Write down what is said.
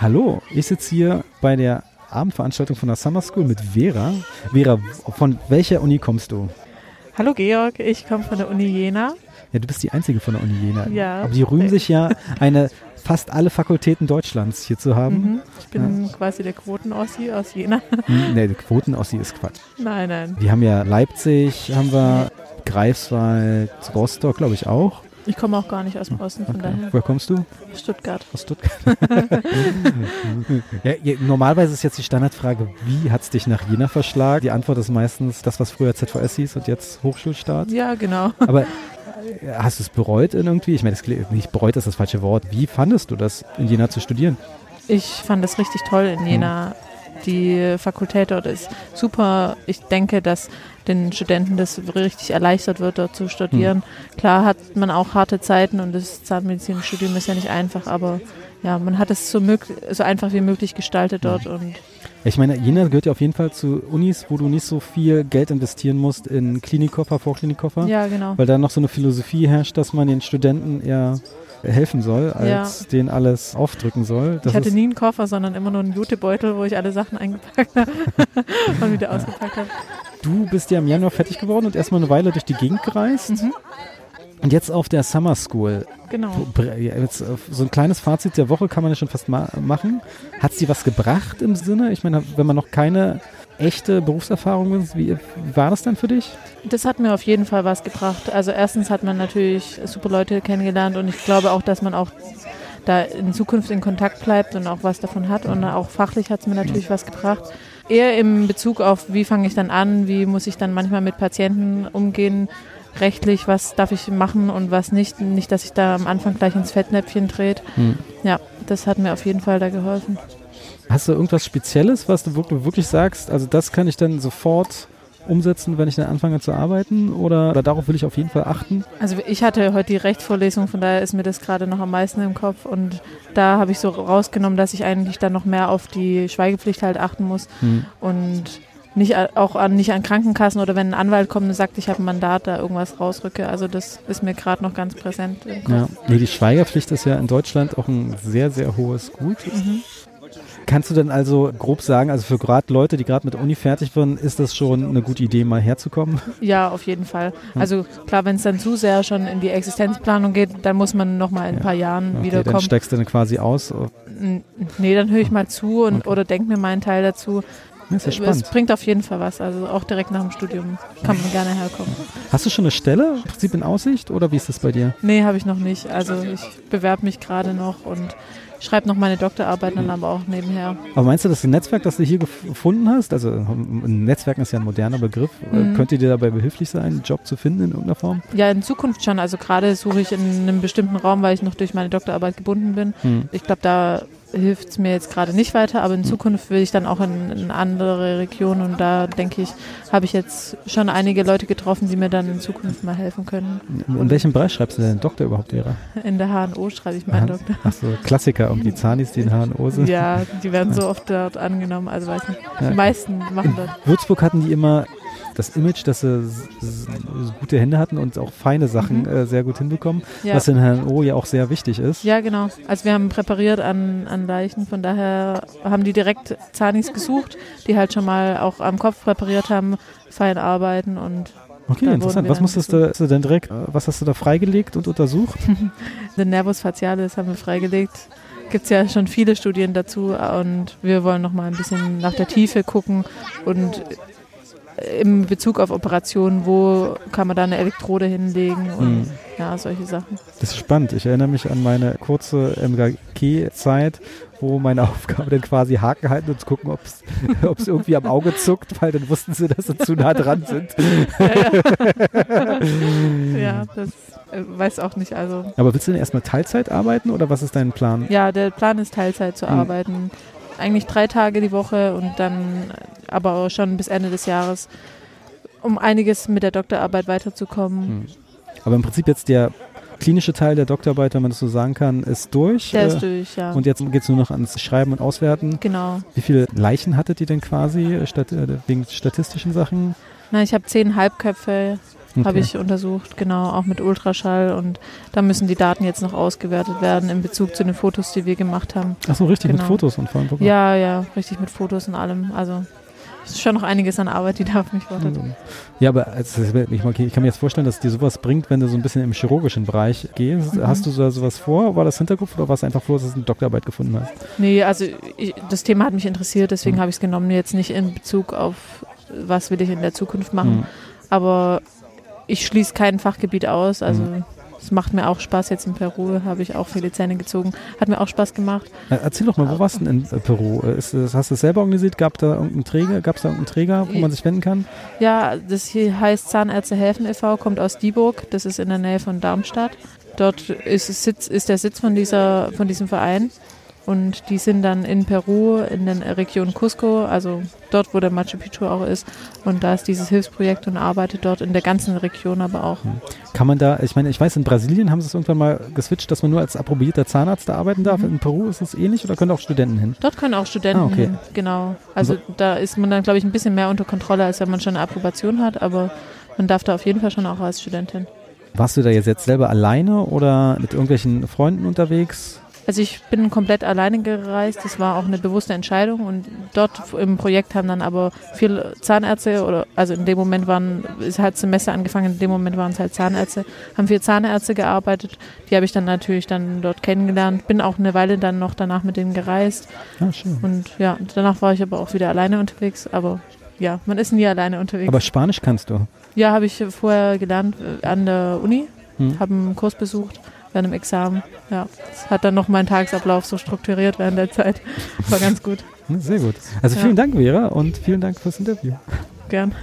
Hallo, ich sitze hier bei der Abendveranstaltung von der Summer School mit Vera. Vera, von welcher Uni kommst du? Hallo Georg, ich komme von der Uni Jena. Ja, du bist die Einzige von der Uni Jena. Ja. Aber die rühmen sich ja, eine fast alle Fakultäten Deutschlands hier zu haben. Mhm. Ich bin ja. quasi der Quoten-Ossi aus Jena. Hm, nee, Quoten-Ossi ist Quatsch. Nein, nein. Wir haben ja Leipzig, haben wir Greifswald, Rostock, glaube ich auch. Ich komme auch gar nicht aus dem Osten, von okay. daher. Woher kommst du? Stuttgart. Aus Stuttgart. ja, normalerweise ist jetzt die Standardfrage, wie hat es dich nach Jena verschlagen? Die Antwort ist meistens das, was früher ZVS hieß und jetzt Hochschulstart. Ja, genau. Aber hast du es bereut irgendwie? Ich meine, nicht bereut ist das falsche Wort. Wie fandest du das, in Jena zu studieren? Ich fand es richtig toll in Jena. Hm. Die Fakultät dort ist super. Ich denke, dass den Studenten das richtig erleichtert wird, dort zu studieren. Hm. Klar hat man auch harte Zeiten und das Zahnmedizinstudium ist ja nicht einfach, aber ja, man hat es so, so einfach wie möglich gestaltet dort. Ja. Und ich meine, Jena gehört ja auf jeden Fall zu Unis, wo du nicht so viel Geld investieren musst in Klinikkoffer, Vorklinikkoffer. Ja, genau. Weil da noch so eine Philosophie herrscht, dass man den Studenten eher helfen soll, als ja. den alles aufdrücken soll. Das ich hatte nie einen Koffer, sondern immer nur einen Jutebeutel, wo ich alle Sachen eingepackt habe und wieder ausgepackt habe. Du bist ja im Januar fertig geworden und erstmal eine Weile durch die Gegend gereist. Mhm. Und jetzt auf der Summer School. Genau. Jetzt so ein kleines Fazit der Woche kann man ja schon fast ma machen. Hat sie was gebracht im Sinne? Ich meine, wenn man noch keine echte Berufserfahrung wie, wie war das denn für dich? Das hat mir auf jeden Fall was gebracht. Also erstens hat man natürlich super Leute kennengelernt und ich glaube auch, dass man auch da in Zukunft in Kontakt bleibt und auch was davon hat. Und auch fachlich hat es mir natürlich was gebracht. Eher im Bezug auf, wie fange ich dann an, wie muss ich dann manchmal mit Patienten umgehen, rechtlich, was darf ich machen und was nicht. Nicht, dass ich da am Anfang gleich ins Fettnäpfchen dreht. Hm. Ja, das hat mir auf jeden Fall da geholfen. Hast du irgendwas Spezielles, was du wirklich sagst, also das kann ich dann sofort umsetzen, wenn ich dann anfange zu arbeiten? Oder, oder, darauf will ich auf jeden Fall achten? Also ich hatte heute die Rechtsvorlesung, von daher ist mir das gerade noch am meisten im Kopf. Und da habe ich so rausgenommen, dass ich eigentlich dann noch mehr auf die Schweigepflicht halt achten muss. Hm. Und nicht auch an, nicht an Krankenkassen oder wenn ein Anwalt kommt und sagt, ich habe ein Mandat, da irgendwas rausrücke. Also das ist mir gerade noch ganz präsent. Ja, nee, die Schweigepflicht ist ja in Deutschland auch ein sehr, sehr hohes Gut. Mhm. Kannst du denn also grob sagen, also für gerade Leute, die gerade mit Uni fertig werden, ist das schon eine gute Idee, mal herzukommen? Ja, auf jeden Fall. Hm. Also klar, wenn es dann zu sehr schon in die Existenzplanung geht, dann muss man noch mal in ein ja. paar Jahren okay, wiederkommen. Dann steigst du dann quasi aus? Nee, dann höre ich mal zu und, okay. oder denke mir meinen Teil dazu. Das ist ja spannend. Es bringt auf jeden Fall was. Also auch direkt nach dem Studium kann man gerne herkommen. Hast du schon eine Stelle im Prinzip in Aussicht oder wie ist das bei dir? Nee, habe ich noch nicht. Also ich bewerbe mich gerade noch und schreibe noch meine Doktorarbeit dann aber auch nebenher. Aber meinst du, dass das Netzwerk, das du hier gefunden hast, also ein Netzwerk ist ja ein moderner Begriff, äh, mhm. könnte dir dabei behilflich sein, einen Job zu finden in irgendeiner Form? Ja, in Zukunft schon. Also gerade suche ich in einem bestimmten Raum, weil ich noch durch meine Doktorarbeit gebunden bin. Mhm. Ich glaube, da hilft es mir jetzt gerade nicht weiter, aber in Zukunft will ich dann auch in, in andere Regionen und da denke ich, habe ich jetzt schon einige Leute getroffen, die mir dann in Zukunft mal helfen können. In welchem Bereich schreibst du denn Doktor überhaupt, Lehrer? In der HNO schreibe ich meinen Doktor. Achso, Klassiker um die Zanis, die in HNO sind. Ja, die werden so oft dort angenommen, also weiß nicht. Die meisten machen das. Würzburg hatten die immer das Image, dass sie gute Hände hatten und auch feine Sachen mhm. äh, sehr gut hinbekommen, ja. was in HNO ja auch sehr wichtig ist. Ja, genau. Also wir haben präpariert an, an Leichen, von daher haben die direkt Zanis gesucht, die halt schon mal auch am Kopf präpariert haben, fein arbeiten und Okay, interessant. Was musstest du, du, denn direkt, äh, was hast du da freigelegt und untersucht? Den Nervus facialis haben wir freigelegt. Gibt es ja schon viele Studien dazu und wir wollen noch mal ein bisschen nach der Tiefe gucken und im Bezug auf Operationen, wo kann man da eine Elektrode hinlegen und mhm. ja, solche Sachen. Das ist spannend. Ich erinnere mich an meine kurze MGK-Zeit, wo meine Aufgabe dann quasi Haken halten und zu gucken, ob es irgendwie am Auge zuckt, weil dann wussten sie, dass sie zu nah dran sind. ja, ja. ja das äh, weiß auch nicht. Also. Aber willst du denn erstmal Teilzeit arbeiten oder was ist dein Plan? Ja, der Plan ist Teilzeit zu mhm. arbeiten eigentlich drei Tage die Woche und dann aber auch schon bis Ende des Jahres, um einiges mit der Doktorarbeit weiterzukommen. Hm. Aber im Prinzip jetzt der klinische Teil der Doktorarbeit, wenn man das so sagen kann, ist durch. Der äh, ist durch, ja. Und jetzt geht es nur noch ans Schreiben und Auswerten. Genau. Wie viele Leichen hattet ihr denn quasi, äh, stat äh, wegen statistischen Sachen? Na, ich habe zehn Halbköpfe okay. habe ich untersucht, genau, auch mit Ultraschall und da müssen die Daten jetzt noch ausgewertet werden in Bezug zu den Fotos, die wir gemacht haben. Ach so, richtig genau. mit Fotos und vor allem Ja, ja, richtig mit Fotos und allem. Also ist schon noch einiges an Arbeit, die da auf mich wartet. Ja, aber ich, kann mir jetzt vorstellen, dass dir sowas bringt, wenn du so ein bisschen im chirurgischen Bereich gehst. Mhm. Hast du so, sowas vor? War das Hintergrund oder war es einfach vor, dass du eine Doktorarbeit gefunden hast? Nee, also ich, das Thema hat mich interessiert, deswegen mhm. habe ich es genommen. Jetzt nicht in Bezug auf, was will ich in der Zukunft machen. Mhm. Aber ich schließe kein Fachgebiet aus. Also mhm. Es macht mir auch Spaß. Jetzt in Peru habe ich auch viele Zähne gezogen. Hat mir auch Spaß gemacht. Erzähl doch mal, wo warst du denn in äh, Peru? Äh, ist, hast du es selber organisiert? Gab da irgendeinen Träger? Gab es da irgendeinen Träger, wo man sich wenden kann? Ja, das hier heißt Zahnärzte helfen e.V., kommt aus Dieburg. Das ist in der Nähe von Darmstadt. Dort ist, Sitz, ist der Sitz von, dieser, von diesem Verein. Und die sind dann in Peru, in der Region Cusco, also dort, wo der Machu Picchu auch ist. Und da ist dieses Hilfsprojekt und arbeitet dort in der ganzen Region aber auch. Hm. Kann man da, ich meine, ich weiß, in Brasilien haben sie es irgendwann mal geswitcht, dass man nur als approbierter Zahnarzt da arbeiten darf. Mhm. In Peru ist es ähnlich oder können auch Studenten hin? Dort können auch Studenten ah, okay. hin, genau. Also so. da ist man dann, glaube ich, ein bisschen mehr unter Kontrolle, als wenn man schon eine Approbation hat, aber man darf da auf jeden Fall schon auch als Studentin. Warst du da jetzt, jetzt selber alleine oder mit irgendwelchen Freunden unterwegs? Also ich bin komplett alleine gereist. Das war auch eine bewusste Entscheidung. Und dort im Projekt haben dann aber viele Zahnärzte oder also in dem Moment waren, es hat Semester angefangen, in dem Moment waren es halt Zahnärzte, haben vier Zahnärzte gearbeitet. Die habe ich dann natürlich dann dort kennengelernt. Bin auch eine Weile dann noch danach mit denen gereist. Ah, schön. Und ja, danach war ich aber auch wieder alleine unterwegs. Aber ja, man ist nie alleine unterwegs. Aber Spanisch kannst du? Ja, habe ich vorher gelernt äh, an der Uni, hm. habe einen Kurs besucht während dem Examen. Ja, das hat dann noch meinen Tagesablauf so strukturiert während der Zeit. War ganz gut. Sehr gut. Also vielen ja. Dank, Vera, und vielen Dank fürs Interview. Gern.